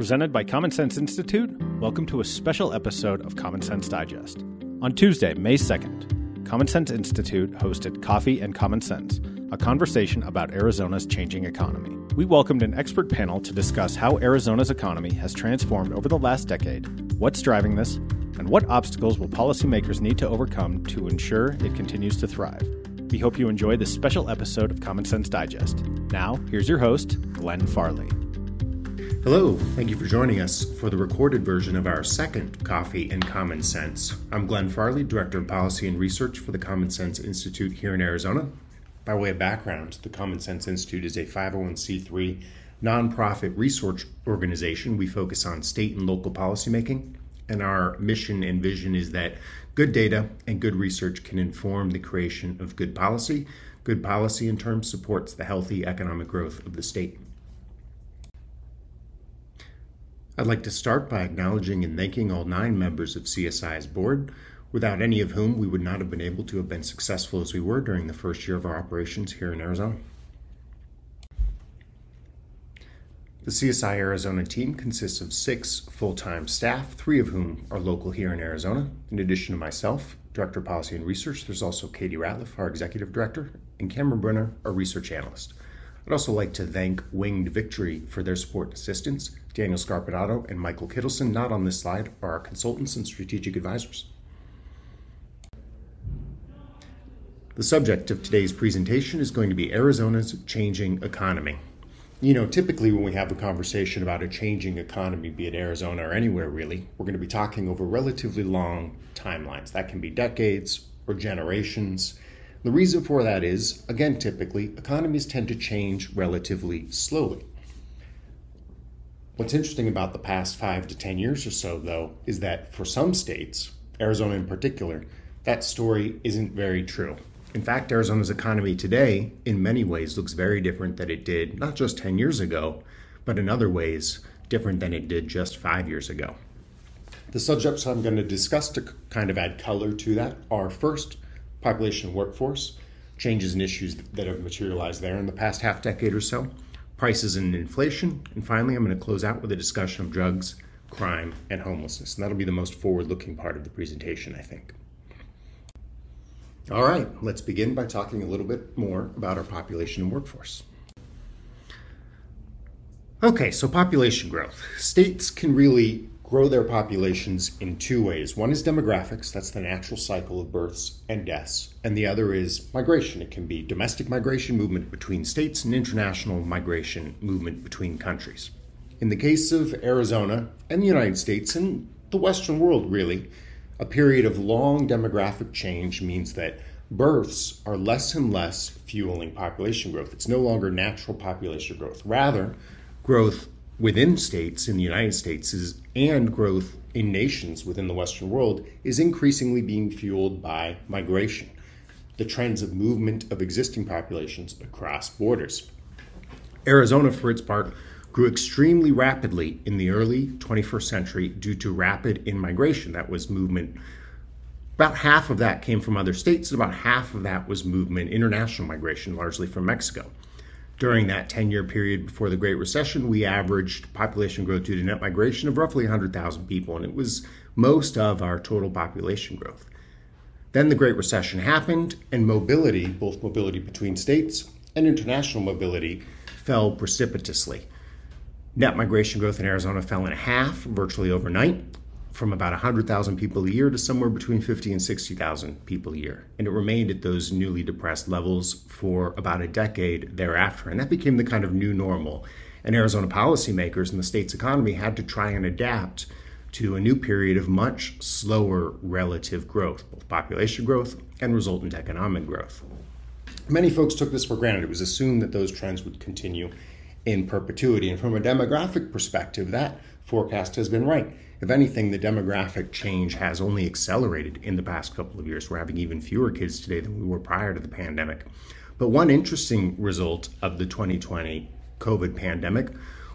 Presented by Common Sense Institute, welcome to a special episode of Common Sense Digest. On Tuesday, May 2nd, Common Sense Institute hosted Coffee and Common Sense, a conversation about Arizona's changing economy. We welcomed an expert panel to discuss how Arizona's economy has transformed over the last decade, what's driving this, and what obstacles will policymakers need to overcome to ensure it continues to thrive. We hope you enjoy this special episode of Common Sense Digest. Now, here's your host, Glenn Farley. Hello, thank you for joining us for the recorded version of our second Coffee and Common Sense. I'm Glenn Farley, Director of Policy and Research for the Common Sense Institute here in Arizona. By way of background, the Common Sense Institute is a 501c3 nonprofit research organization. We focus on state and local policymaking, and our mission and vision is that good data and good research can inform the creation of good policy. Good policy, in turn, supports the healthy economic growth of the state. I'd like to start by acknowledging and thanking all nine members of CSI's board, without any of whom we would not have been able to have been successful as we were during the first year of our operations here in Arizona. The CSI Arizona team consists of six full time staff, three of whom are local here in Arizona. In addition to myself, Director of Policy and Research, there's also Katie Ratliff, our Executive Director, and Cameron Brenner, our Research Analyst. I'd also like to thank Winged Victory for their support and assistance. Daniel Scarpinato and Michael Kittleson, not on this slide, are our consultants and strategic advisors. The subject of today's presentation is going to be Arizona's changing economy. You know, typically when we have a conversation about a changing economy, be it Arizona or anywhere really, we're going to be talking over relatively long timelines. That can be decades or generations. The reason for that is, again, typically, economies tend to change relatively slowly. What's interesting about the past five to 10 years or so, though, is that for some states, Arizona in particular, that story isn't very true. In fact, Arizona's economy today, in many ways, looks very different than it did not just 10 years ago, but in other ways, different than it did just five years ago. The subjects I'm going to discuss to kind of add color to that are first, population workforce, changes and issues that have materialized there in the past half decade or so, prices and inflation, and finally, I'm going to close out with a discussion of drugs, crime, and homelessness. And that'll be the most forward looking part of the presentation, I think. All right, let's begin by talking a little bit more about our population and workforce. Okay, so population growth. States can really grow their populations in two ways. One is demographics, that's the natural cycle of births and deaths, and the other is migration. It can be domestic migration, movement between states, and international migration, movement between countries. In the case of Arizona and the United States and the Western world, really, a period of long demographic change means that births are less and less fueling population growth. It's no longer natural population growth. Rather, growth within states in the United States is, and growth in nations within the Western world is increasingly being fueled by migration, the trends of movement of existing populations across borders. Arizona, for its part, grew extremely rapidly in the early 21st century due to rapid immigration. That was movement. About half of that came from other states, and about half of that was movement, international migration, largely from Mexico during that 10 year period before the Great Recession, we averaged population growth due to net migration of roughly 100,000 people, and it was most of our total population growth. Then the Great Recession happened, and mobility, both mobility between states and international mobility, fell precipitously. Net migration growth in Arizona fell in half virtually overnight, from about 100,000 people a year to somewhere between 50 and 60,000 people a year. And it remained at those newly depressed levels for about a decade thereafter. And that became the kind of new normal. And Arizona policymakers and the state's economy had to try and adapt to a new period of much slower relative growth, both population growth and resultant economic growth. Many folks took this for granted. It was assumed that those trends would continue in perpetuity. And from a demographic perspective, that forecast has been right. If anything, the demographic change has only accelerated in the past couple of years. We're having even fewer kids today than we were prior to the pandemic. But one interesting result of the 2020 COVID pandemic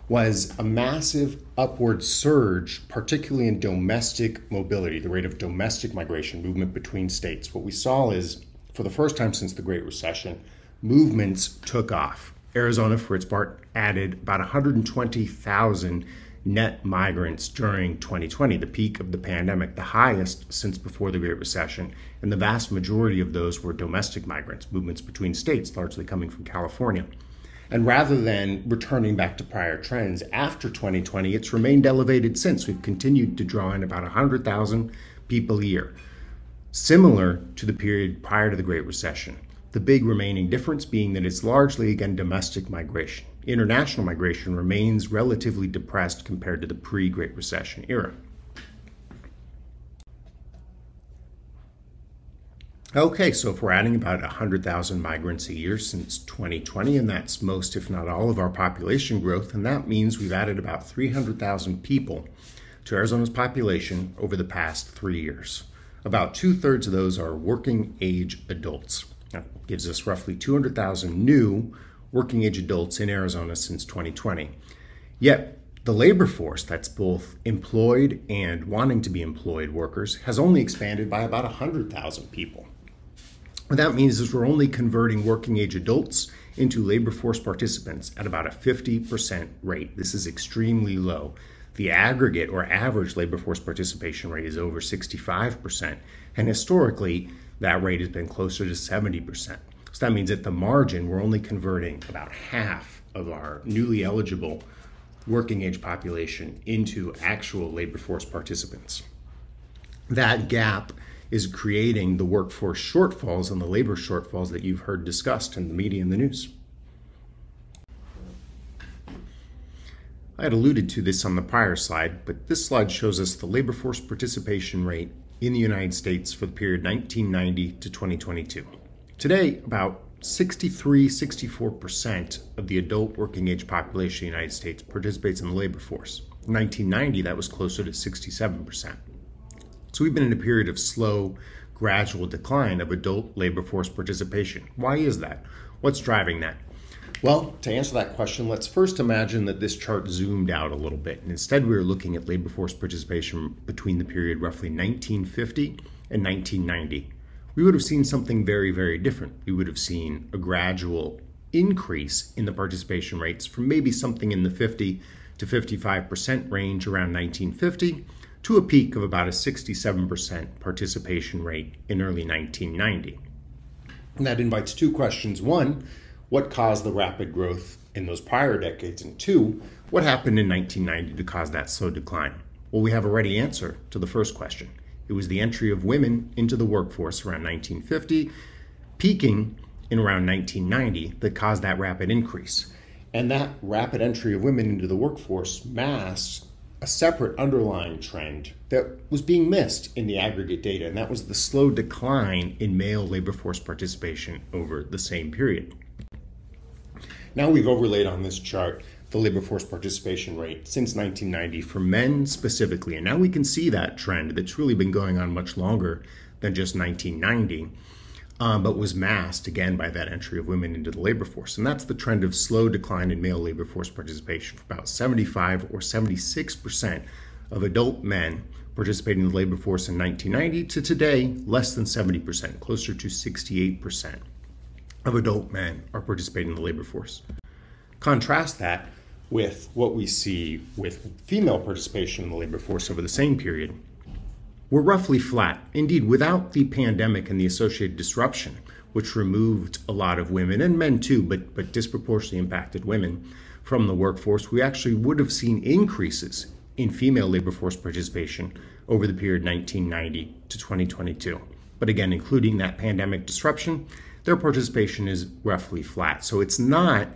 was a massive upward surge, particularly in domestic mobility, the rate of domestic migration, movement between states. What we saw is, for the first time since the Great Recession, movements took off. Arizona, for its part, added about 120,000 net migrants during 2020, the peak of the pandemic, the highest since before the Great Recession. And the vast majority of those were domestic migrants, movements between states, largely coming from California. And rather than returning back to prior trends after 2020, it's remained elevated since. We've continued to draw in about 100,000 people a year, similar to the period prior to the Great Recession. The big remaining difference being that it's largely, again, domestic migration. International migration remains relatively depressed compared to the pre Great Recession era. Okay, so if we're adding about 100,000 migrants a year since 2020, and that's most, if not all, of our population growth, and that means we've added about 300,000 people to Arizona's population over the past three years. About two thirds of those are working age adults. That gives us roughly 200,000 new working age adults in Arizona since 2020. Yet, the labor force that's both employed and wanting to be employed workers has only expanded by about 100,000 people. What that means is we're only converting working age adults into labor force participants at about a 50% rate. This is extremely low. The aggregate or average labor force participation rate is over 65%. And historically, that rate has been closer to 70%. So that means at the margin, we're only converting about half of our newly eligible working age population into actual labor force participants. That gap is creating the workforce shortfalls and the labor shortfalls that you've heard discussed in the media and the news. I had alluded to this on the prior slide, but this slide shows us the labor force participation rate in the United States for the period 1990 to 2022. Today, about 63 64% of the adult working age population in the United States participates in the labor force. In 1990, that was closer to 67%. So we've been in a period of slow, gradual decline of adult labor force participation. Why is that? What's driving that? Well, to answer that question, let's first imagine that this chart zoomed out a little bit. And instead, we were looking at labor force participation between the period roughly 1950 and 1990. We would have seen something very, very different. We would have seen a gradual increase in the participation rates from maybe something in the 50 to 55% range around 1950 to a peak of about a 67% participation rate in early 1990. And that invites two questions. One, what caused the rapid growth in those prior decades? And two, what happened in 1990 to cause that slow decline? Well, we have a ready answer to the first question. It was the entry of women into the workforce around 1950, peaking in around 1990, that caused that rapid increase. And that rapid entry of women into the workforce masks a separate underlying trend that was being missed in the aggregate data, and that was the slow decline in male labor force participation over the same period. Now we've overlaid on this chart the labor force participation rate since 1990 for men specifically. And now we can see that trend that's really been going on much longer than just 1990, um, but was masked again by that entry of women into the labor force. And that's the trend of slow decline in male labor force participation about 75 or 76% of adult men participating in the labor force in 1990 to today less than 70%, closer to 68% of adult men are participating in the labor force. Contrast that with what we see with female participation in the labor force over the same period. We're roughly flat. Indeed, without the pandemic and the associated disruption, which removed a lot of women and men too, but, but disproportionately impacted women from the workforce, we actually would have seen increases in female labor force participation over the period 1990 to 2022. But again, including that pandemic disruption, their participation is roughly flat. So it's not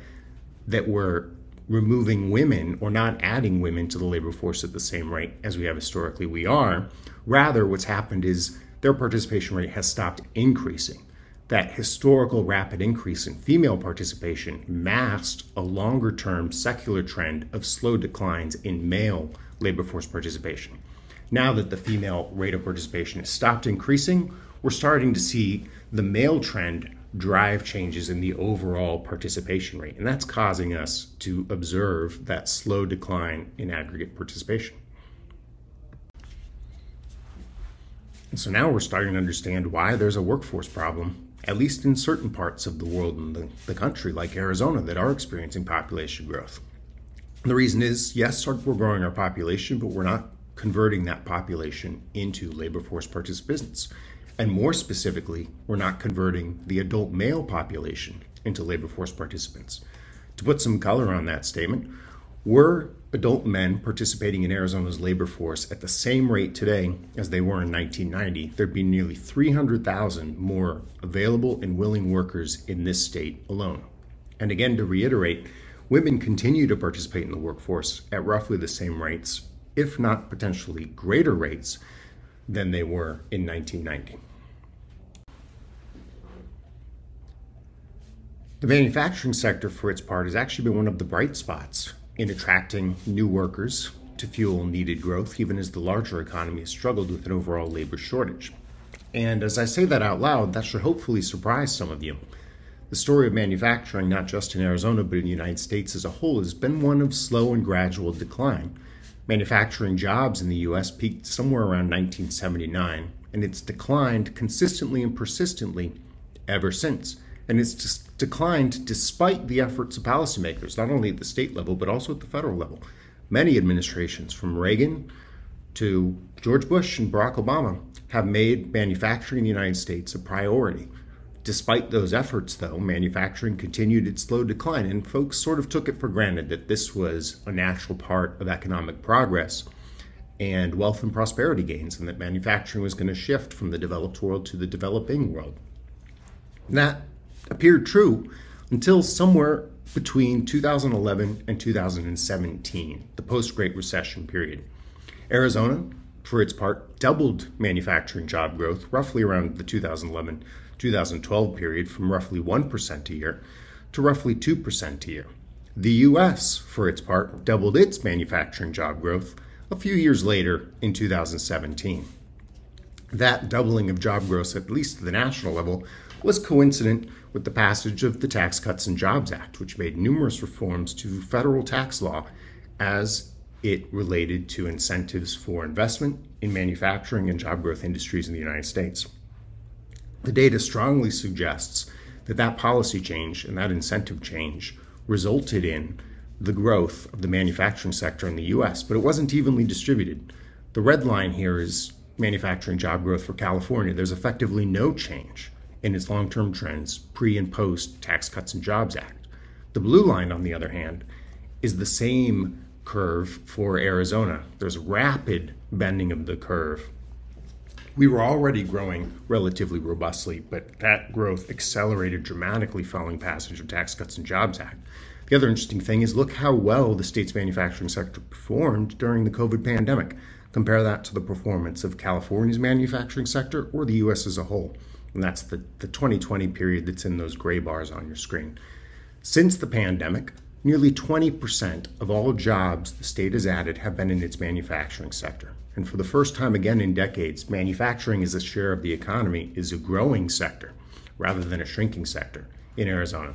that we're removing women or not adding women to the labor force at the same rate as we have historically. We are. Rather, what's happened is their participation rate has stopped increasing. That historical rapid increase in female participation masked a longer term secular trend of slow declines in male labor force participation. Now that the female rate of participation has stopped increasing, we're starting to see the male trend drive changes in the overall participation rate. And that's causing us to observe that slow decline in aggregate participation. And so now we're starting to understand why there's a workforce problem, at least in certain parts of the world and the, the country, like Arizona, that are experiencing population growth. The reason is yes, we're growing our population, but we're not converting that population into labor force participants. And more specifically, we're not converting the adult male population into labor force participants. To put some color on that statement, were adult men participating in Arizona's labor force at the same rate today as they were in 1990, there'd be nearly 300,000 more available and willing workers in this state alone. And again, to reiterate, women continue to participate in the workforce at roughly the same rates if not potentially greater rates than they were in 1990. The manufacturing sector, for its part, has actually been one of the bright spots in attracting new workers to fuel needed growth, even as the larger economy has struggled with an overall labor shortage. And as I say that out loud, that should hopefully surprise some of you. The story of manufacturing, not just in Arizona, but in the United States as a whole, has been one of slow and gradual decline Manufacturing jobs in the US peaked somewhere around 1979, and it's declined consistently and persistently ever since. And it's declined despite the efforts of policymakers, not only at the state level, but also at the federal level. Many administrations, from Reagan to George Bush and Barack Obama, have made manufacturing in the United States a priority. Despite those efforts, though, manufacturing continued its slow decline, and folks sort of took it for granted that this was a natural part of economic progress and wealth and prosperity gains, and that manufacturing was going to shift from the developed world to the developing world. That appeared true until somewhere between 2011 and 2017, the post Great Recession period. Arizona, for its part, doubled manufacturing job growth roughly around the 2011 2012 period from roughly 1% a year to roughly 2% a year. The US, for its part, doubled its manufacturing job growth a few years later in 2017. That doubling of job growth, at least at the national level, was coincident with the passage of the Tax Cuts and Jobs Act, which made numerous reforms to federal tax law as it related to incentives for investment in manufacturing and job growth industries in the United States. The data strongly suggests that that policy change and that incentive change resulted in the growth of the manufacturing sector in the US, but it wasn't evenly distributed. The red line here is manufacturing job growth for California. There's effectively no change in its long term trends pre and post Tax Cuts and Jobs Act. The blue line, on the other hand, is the same curve for Arizona. There's rapid bending of the curve we were already growing relatively robustly, but that growth accelerated dramatically following passage of Tax Cuts and Jobs Act. The other interesting thing is look how well the state's manufacturing sector performed during the COVID pandemic. Compare that to the performance of California's manufacturing sector or the US as a whole. And that's the, the 2020 period that's in those gray bars on your screen. Since the pandemic, nearly 20% of all jobs the state has added have been in its manufacturing sector. And for the first time again in decades, manufacturing as a share of the economy is a growing sector rather than a shrinking sector in Arizona.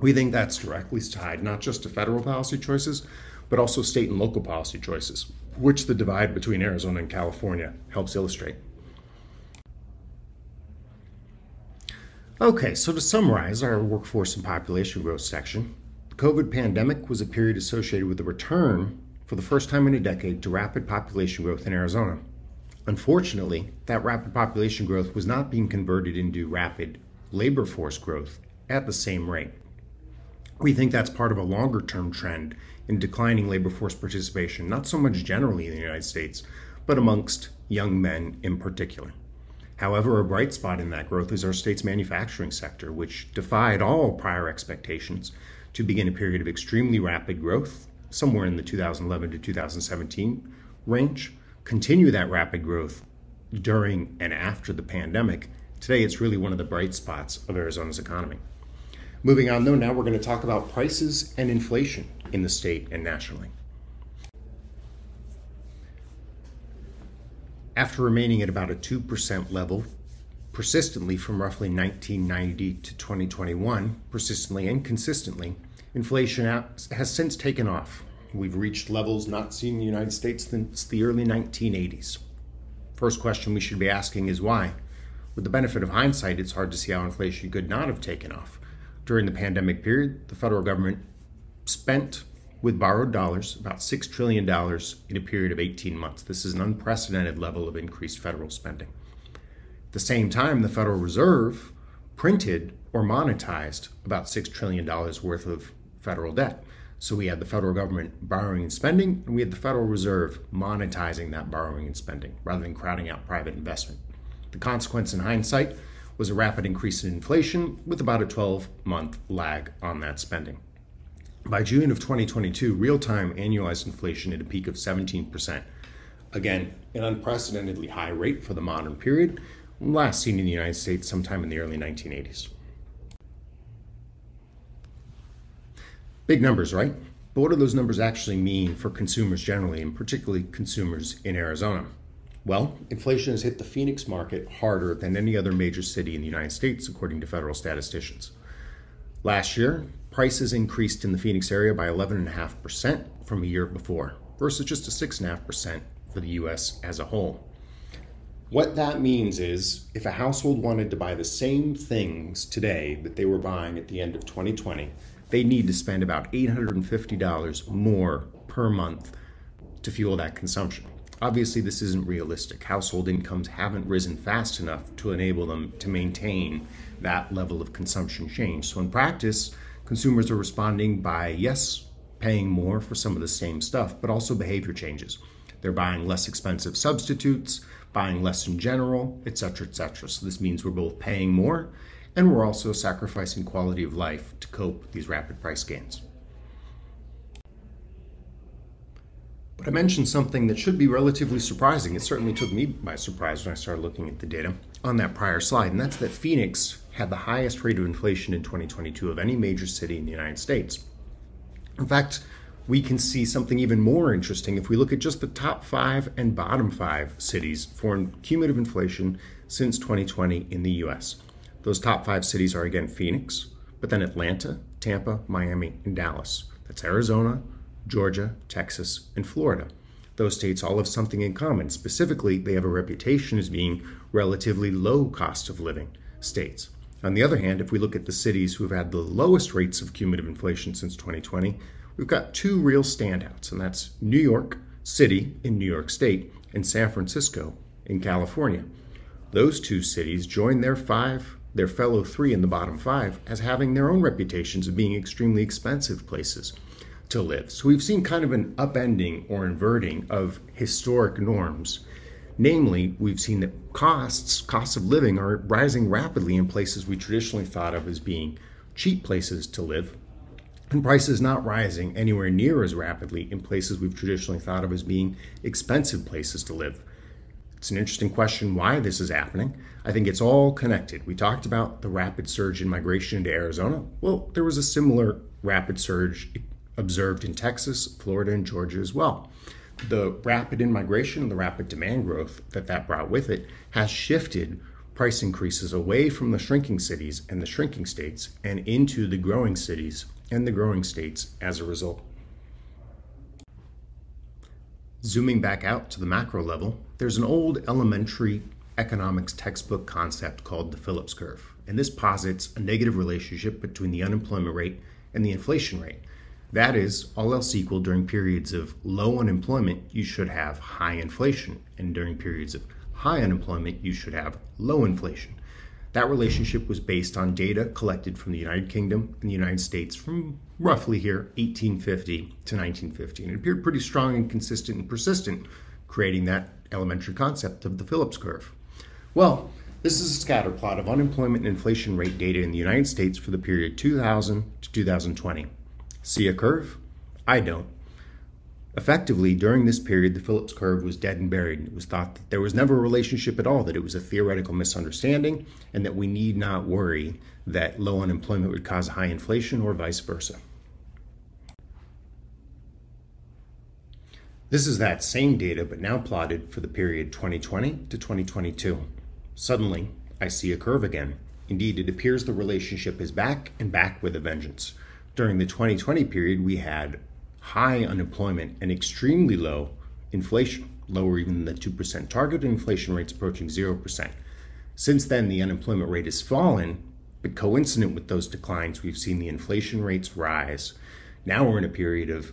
We think that's directly tied not just to federal policy choices, but also state and local policy choices, which the divide between Arizona and California helps illustrate. Okay, so to summarize our workforce and population growth section, the COVID pandemic was a period associated with the return for the first time in a decade to rapid population growth in Arizona. Unfortunately, that rapid population growth was not being converted into rapid labor force growth at the same rate. We think that's part of a longer term trend in declining labor force participation, not so much generally in the United States, but amongst young men in particular. However, a bright spot in that growth is our state's manufacturing sector, which defied all prior expectations to begin a period of extremely rapid growth somewhere in the 2011 to 2017 range, continue that rapid growth during and after the pandemic. Today, it's really one of the bright spots of Arizona's economy. Moving on, though, now we're going to talk about prices and inflation in the state and nationally. After remaining at about a 2% level persistently from roughly 1990 to 2021, persistently and consistently, Inflation has since taken off. We've reached levels not seen in the United States since the early 1980s. First question we should be asking is why? With the benefit of hindsight, it's hard to see how inflation could not have taken off. During the pandemic period, the federal government spent with borrowed dollars, about $6 trillion in a period of 18 months. This is an unprecedented level of increased federal spending. At the same time, the Federal Reserve printed or monetized about $6 trillion worth of federal debt. So we had the federal government borrowing and spending, and we had the Federal Reserve monetizing that borrowing and spending rather than crowding out private investment. The consequence in hindsight was a rapid increase in inflation with about a 12 month lag on that spending. By June of 2022, real time annualized inflation hit a peak of 17%. Again, an unprecedentedly high rate for the modern period, last seen in the United States sometime in the early 1980s. Big numbers, right? But what do those numbers actually mean for consumers generally, and particularly consumers in Arizona? Well, inflation has hit the Phoenix market harder than any other major city in the United States, according to federal statisticians. Last year, prices increased in the Phoenix area by 11.5% from a year before, versus just a 6.5% for the US as a whole. What that means is if a household wanted to buy the same things today that they were buying at the end of 2020, they need to spend about $850 more per month to fuel that consumption. Obviously, this isn't realistic. Household incomes haven't risen fast enough to enable them to maintain that level of consumption change. So, in practice, consumers are responding by, yes, paying more for some of the same stuff, but also behavior changes. They're buying less expensive substitutes, buying less in general, etc., etc. So, this means we're both paying more and we're also sacrificing quality of life to cope with these rapid price gains. But I mentioned something that should be relatively surprising. It certainly took me by surprise when I started looking at the data on that prior slide, and that's that Phoenix had the highest rate of inflation in 2022 of any major city in the United States. In fact, we can see something even more interesting if we look at just the top five and bottom five cities for cumulative inflation since 2020 in the US. Those top five cities are again Phoenix, but then Atlanta, Tampa, Miami, and Dallas. That's Arizona, Georgia, Texas, and Florida. Those states all have something in common. Specifically, they have a reputation as being relatively low cost of living states. On the other hand, if we look at the cities who have had the lowest rates of cumulative inflation since 2020, we've got two real standouts, and that's New York City in New York State and San Francisco in California. Those two cities join their five their fellow three in the bottom five as having their own reputations of being extremely expensive places to live. So we've seen kind of an upending or inverting of historic norms. Namely, we've seen that costs, costs of living, are rising rapidly in places we traditionally thought of as being cheap places to live, and prices not rising anywhere near as rapidly in places we've traditionally thought of as being expensive places to live. It's an interesting question why this is happening. I think it's all connected. We talked about the rapid surge in migration into Arizona. Well, there was a similar rapid surge observed in Texas, Florida, and Georgia as well. The rapid immigration and the rapid demand growth that that brought with it has shifted price increases away from the shrinking cities and the shrinking states and into the growing cities and the growing states as a result. Zooming back out to the macro level, there's an old elementary economics textbook concept called the Phillips curve, and this posits a negative relationship between the unemployment rate and the inflation rate. That is, all else equal, during periods of low unemployment, you should have high inflation, and during periods of high unemployment, you should have low inflation. That relationship was based on data collected from the United Kingdom and the United States from roughly here 1850 to 1950. And it appeared pretty strong and consistent and persistent, creating that elementary concept of the Phillips curve. Well, this is a scatter plot of unemployment and inflation rate data in the United States for the period 2000 to 2020. See a curve? I don't. Effectively, during this period, the Phillips curve was dead and buried. and It was thought that there was never a relationship at all, that it was a theoretical misunderstanding, and that we need not worry that low unemployment would cause high inflation or vice versa. This is that same data, but now plotted for the period 2020 to 2022. Suddenly, I see a curve again. Indeed, it appears the relationship is back and back with a vengeance. During the 2020 period, we had high unemployment and extremely low inflation, lower even than the 2% target, inflation rates approaching 0%. Since then, the unemployment rate has fallen, but coincident with those declines, we've seen the inflation rates rise. Now we're in a period of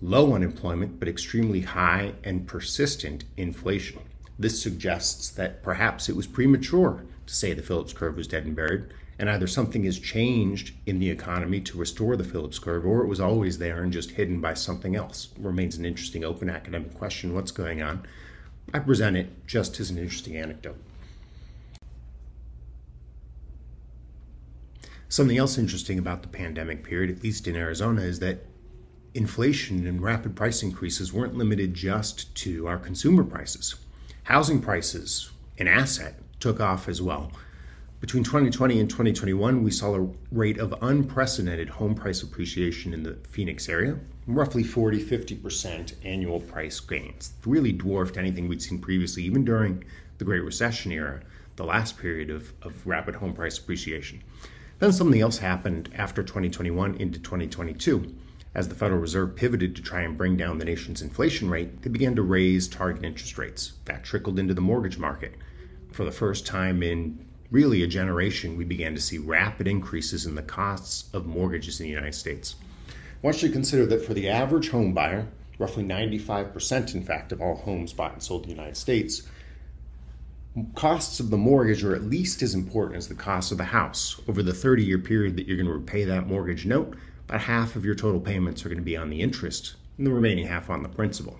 low unemployment, but extremely high and persistent inflation. This suggests that perhaps it was premature to say the Phillips curve was dead and buried, and either something has changed in the economy to restore the Phillips curve, or it was always there and just hidden by something else. Remains an interesting open academic question what's going on. I present it just as an interesting anecdote. Something else interesting about the pandemic period, at least in Arizona, is that inflation and rapid price increases weren't limited just to our consumer prices. Housing prices, an asset, took off as well. Between 2020 and 2021, we saw a rate of unprecedented home price appreciation in the Phoenix area, roughly 40 50% annual price gains. It really dwarfed anything we'd seen previously, even during the Great Recession era, the last period of, of rapid home price appreciation. Then something else happened after 2021 into 2022. As the Federal Reserve pivoted to try and bring down the nation's inflation rate, they began to raise target interest rates. That trickled into the mortgage market. For the first time in really a generation, we began to see rapid increases in the costs of mortgages in the United States. I want you to consider that for the average home buyer, roughly 95% in fact of all homes bought and sold in the United States, costs of the mortgage are at least as important as the cost of the house. Over the 30 year period that you're going to repay that mortgage note, about half of your total payments are going to be on the interest and the remaining half on the principal.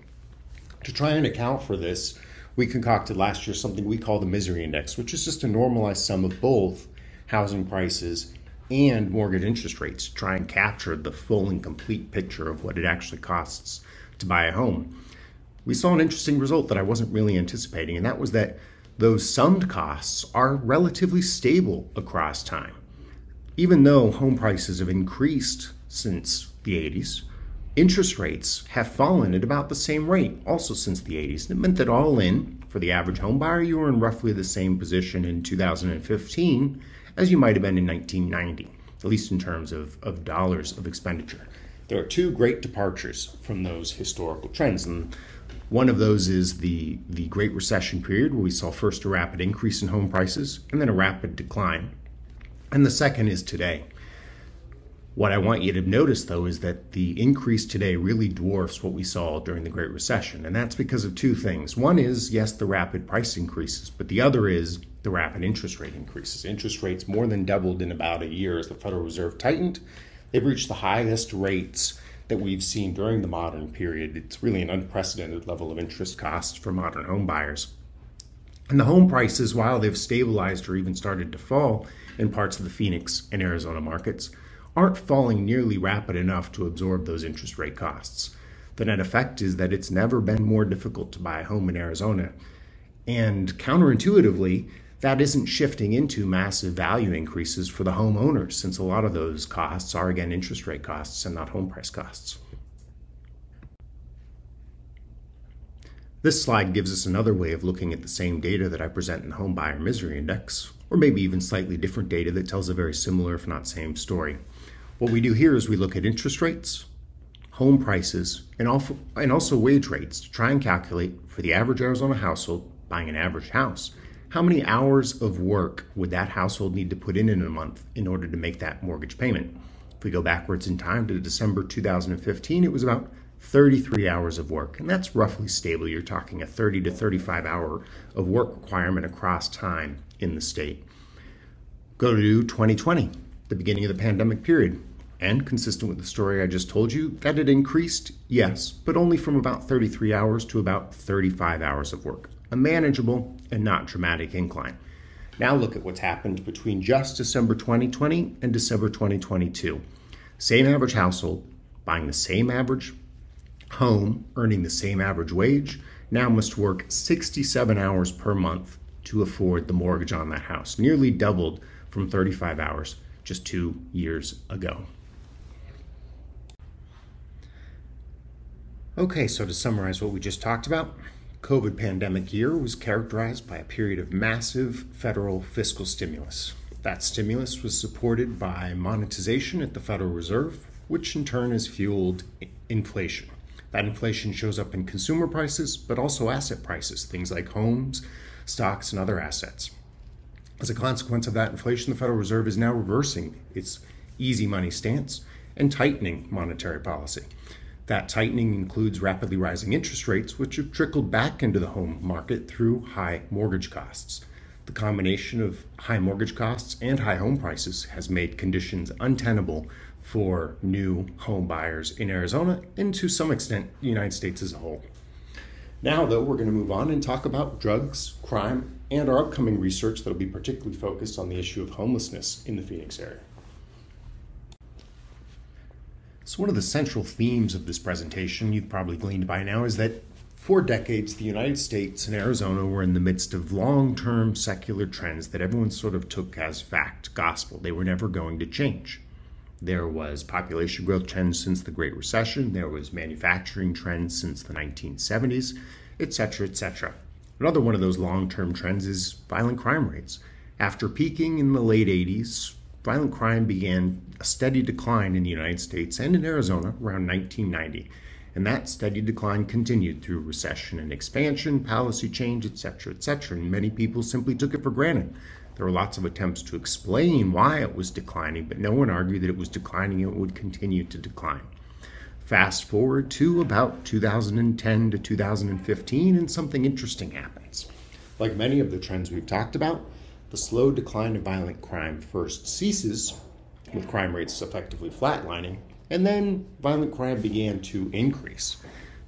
To try and account for this, we concocted last year something we call the misery index, which is just a normalized sum of both housing prices and mortgage interest rates to try and capture the full and complete picture of what it actually costs to buy a home. We saw an interesting result that I wasn't really anticipating, and that was that those summed costs are relatively stable across time. Even though home prices have increased since the 80s, interest rates have fallen at about the same rate also since the 80s. It meant that all in, for the average home buyer, you were in roughly the same position in 2015 as you might have been in 1990, at least in terms of, of dollars of expenditure. There are two great departures from those historical trends, and one of those is the, the Great Recession period, where we saw first a rapid increase in home prices and then a rapid decline. And the second is today. What I want you to notice, though, is that the increase today really dwarfs what we saw during the Great Recession. And that's because of two things. One is, yes, the rapid price increases, but the other is the rapid interest rate increases. Interest rates more than doubled in about a year as the Federal Reserve tightened. They've reached the highest rates that we've seen during the modern period. It's really an unprecedented level of interest costs for modern home buyers. And the home prices, while they've stabilized or even started to fall in parts of the Phoenix and Arizona markets, aren't falling nearly rapid enough to absorb those interest rate costs. The net effect is that it's never been more difficult to buy a home in Arizona. And counterintuitively, that isn't shifting into massive value increases for the homeowners, since a lot of those costs are, again, interest rate costs and not home price costs. This slide gives us another way of looking at the same data that I present in the Home Buyer Misery Index, or maybe even slightly different data that tells a very similar, if not same, story. What we do here is we look at interest rates, home prices, and also, wage rates to try and calculate for the average Arizona household buying an average house, how many hours of work would that household need to put in in a month in order to make that mortgage payment? If we go backwards in time to December 2015, it was about 33 hours of work, and that's roughly stable. You're talking a 30 to 35 hour of work requirement across time in the state. Go to 2020, the beginning of the pandemic period. And consistent with the story I just told you, that it increased, yes, but only from about 33 hours to about 35 hours of work. A manageable and not dramatic incline. Now look at what's happened between just December 2020 and December 2022. Same average household, buying the same average home, earning the same average wage, now must work 67 hours per month to afford the mortgage on that house, nearly doubled from 35 hours just two years ago. Okay, so to summarize what we just talked about, COVID pandemic year was characterized by a period of massive federal fiscal stimulus. That stimulus was supported by monetization at the Federal Reserve, which in turn has fueled inflation. That inflation shows up in consumer prices, but also asset prices, things like homes, stocks, and other assets. As a consequence of that inflation, the Federal Reserve is now reversing its easy money stance and tightening monetary policy. That tightening includes rapidly rising interest rates, which have trickled back into the home market through high mortgage costs. The combination of high mortgage costs and high home prices has made conditions untenable for new home buyers in Arizona and to some extent the United States as a whole. Now, though, we're going to move on and talk about drugs, crime, and our upcoming research that will be particularly focused on the issue of homelessness in the Phoenix area. So, one of the central themes of this presentation, you've probably gleaned by now, is that for decades, the United States and Arizona were in the midst of long term secular trends that everyone sort of took as fact, gospel. They were never going to change. There was population growth trends since the Great Recession, there was manufacturing trends since the 1970s, etc., etc. Another one of those long term trends is violent crime rates. After peaking in the late 80s, violent crime began a steady decline in the United States and in Arizona around 1990. And that steady decline continued through recession and expansion, policy change, etc., etc. And many people simply took it for granted. There were lots of attempts to explain why it was declining, but no one argued that it was declining and it would continue to decline. Fast forward to about 2010 to 2015, and something interesting happens. Like many of the trends we've talked about, the slow decline of violent crime first ceases, with crime rates effectively flatlining, and then violent crime began to increase.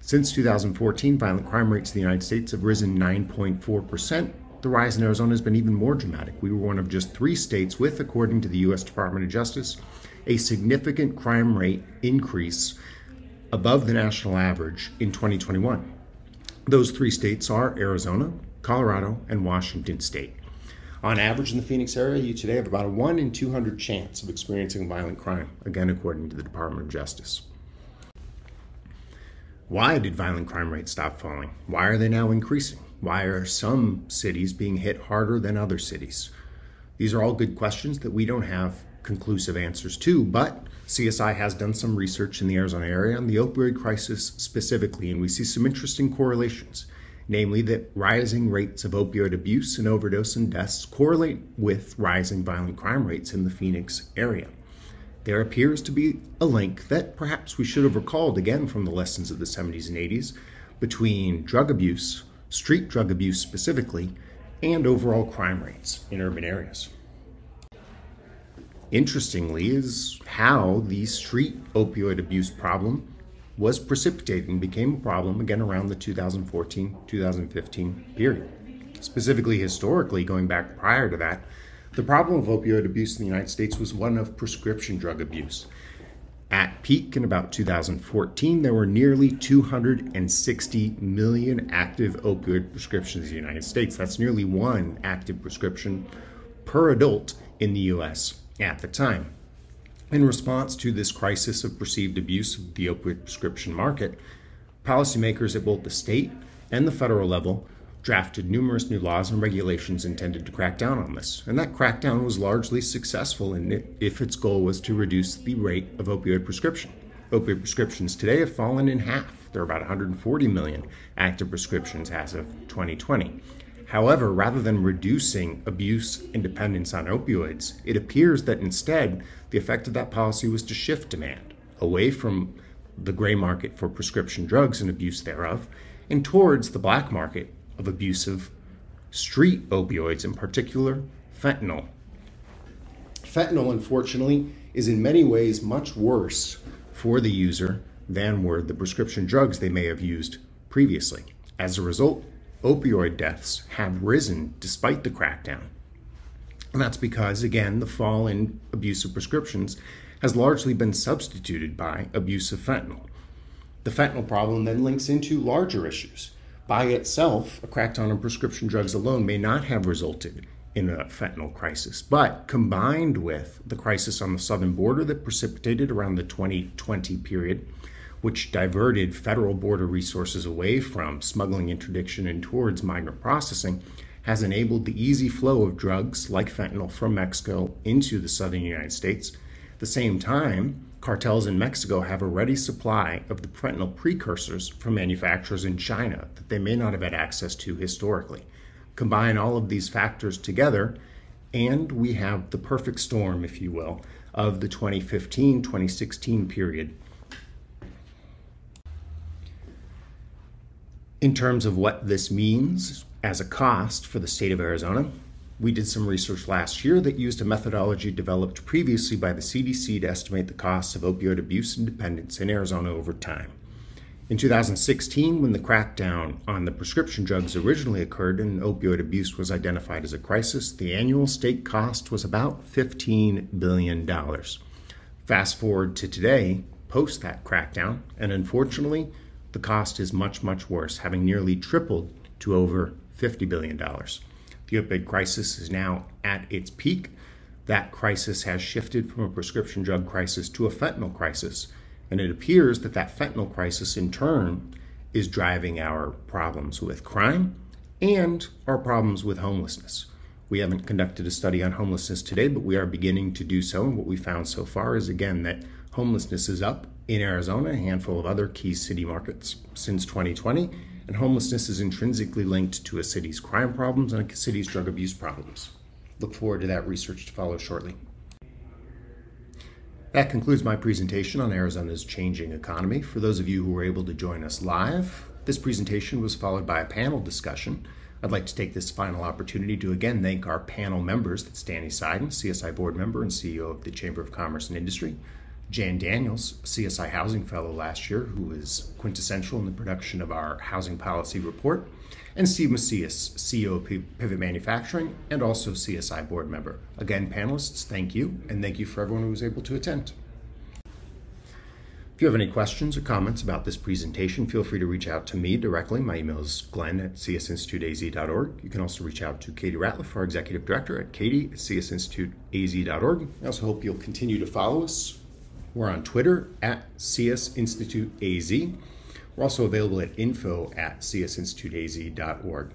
Since 2014, violent crime rates in the United States have risen 9.4%, the rise in Arizona has been even more dramatic. We were one of just three states with, according to the U.S. Department of Justice, a significant crime rate increase above the national average in 2021. Those three states are Arizona, Colorado, and Washington state. On average, in the Phoenix area, you today have about a 1 in 200 chance of experiencing violent crime, again, according to the Department of Justice. Why did violent crime rates stop falling? Why are they now increasing? Why are some cities being hit harder than other cities? These are all good questions that we don't have conclusive answers to, but CSI has done some research in the Arizona area on the opioid crisis specifically, and we see some interesting correlations. Namely, that rising rates of opioid abuse and overdose and deaths correlate with rising violent crime rates in the Phoenix area. There appears to be a link that perhaps we should have recalled again from the lessons of the 70s and 80s between drug abuse, street drug abuse specifically, and overall crime rates in urban areas. Interestingly, is how the street opioid abuse problem was precipitated and became a problem again around the 2014 2015 period. Specifically, historically, going back prior to that, the problem of opioid abuse in the United States was one of prescription drug abuse. At peak in about 2014, there were nearly 260 million active opioid prescriptions in the United States. That's nearly one active prescription per adult in the US at the time. In response to this crisis of perceived abuse of the opioid prescription market, policymakers at both the state and the federal level drafted numerous new laws and regulations intended to crack down on this. And that crackdown was largely successful in if its goal was to reduce the rate of opioid prescription. Opioid prescriptions today have fallen in half. There are about 140 million active prescriptions as of 2020. However, rather than reducing abuse and dependence on opioids, it appears that instead the effect of that policy was to shift demand away from the gray market for prescription drugs and abuse thereof and towards the black market of abusive street opioids, in particular fentanyl. Fentanyl, unfortunately, is in many ways much worse for the user than were the prescription drugs they may have used previously. As a result, opioid deaths have risen despite the crackdown. And that's because, again, the fall in abusive prescriptions has largely been substituted by abuse of fentanyl. The fentanyl problem then links into larger issues by itself, a crackdown on prescription drugs alone may not have resulted in a fentanyl crisis. But combined with the crisis on the southern border that precipitated around the 2020 period, which diverted federal border resources away from smuggling interdiction and towards migrant processing, has enabled the easy flow of drugs like fentanyl from Mexico into the southern United States. At the same time, cartels in Mexico have a ready supply of the fentanyl precursors from manufacturers in China that they may not have had access to historically. Combine all of these factors together, and we have the perfect storm, if you will, of the 2015 2016 period. In terms of what this means as a cost for the state of Arizona, we did some research last year that used a methodology developed previously by the CDC to estimate the costs of opioid abuse and dependence in Arizona over time. In 2016, when the crackdown on the prescription drugs originally occurred and opioid abuse was identified as a crisis, the annual state cost was about $15 billion. Fast forward to today, post that crackdown, and unfortunately, the cost is much, much worse, having nearly tripled to over $50 billion. The opioid crisis is now at its peak. That crisis has shifted from a prescription drug crisis to a fentanyl crisis and it appears that that fentanyl crisis, in turn, is driving our problems with crime and our problems with homelessness. We haven't conducted a study on homelessness today, but we are beginning to do so. And what we found so far is again that homelessness is up in Arizona, a handful of other key city markets since 2020. And homelessness is intrinsically linked to a city's crime problems and a city's drug abuse problems. Look forward to that research to follow shortly. That concludes my presentation on Arizona's changing economy. For those of you who were able to join us live, this presentation was followed by a panel discussion. I'd like to take this final opportunity to again thank our panel members. That's Danny Seiden, CSI board member and CEO of the Chamber of Commerce and Industry, Jan Daniels, CSI Housing Fellow last year, who was quintessential in the production of our housing policy report, and Steve Macias, CEO of Pivot Manufacturing and also CSI board member. Again, panelists, thank you, and thank you for everyone who was able to attend. If you have any questions or comments about this presentation, feel free to reach out to me directly. My email is glenn at csinstituteaz.org. You can also reach out to Katie Ratliff, our executive director, at katie at csinstituteaz.org. I also hope you'll continue to follow us. We're on Twitter at CS Institute AZ. We're also available at info at csinstituteaz.org.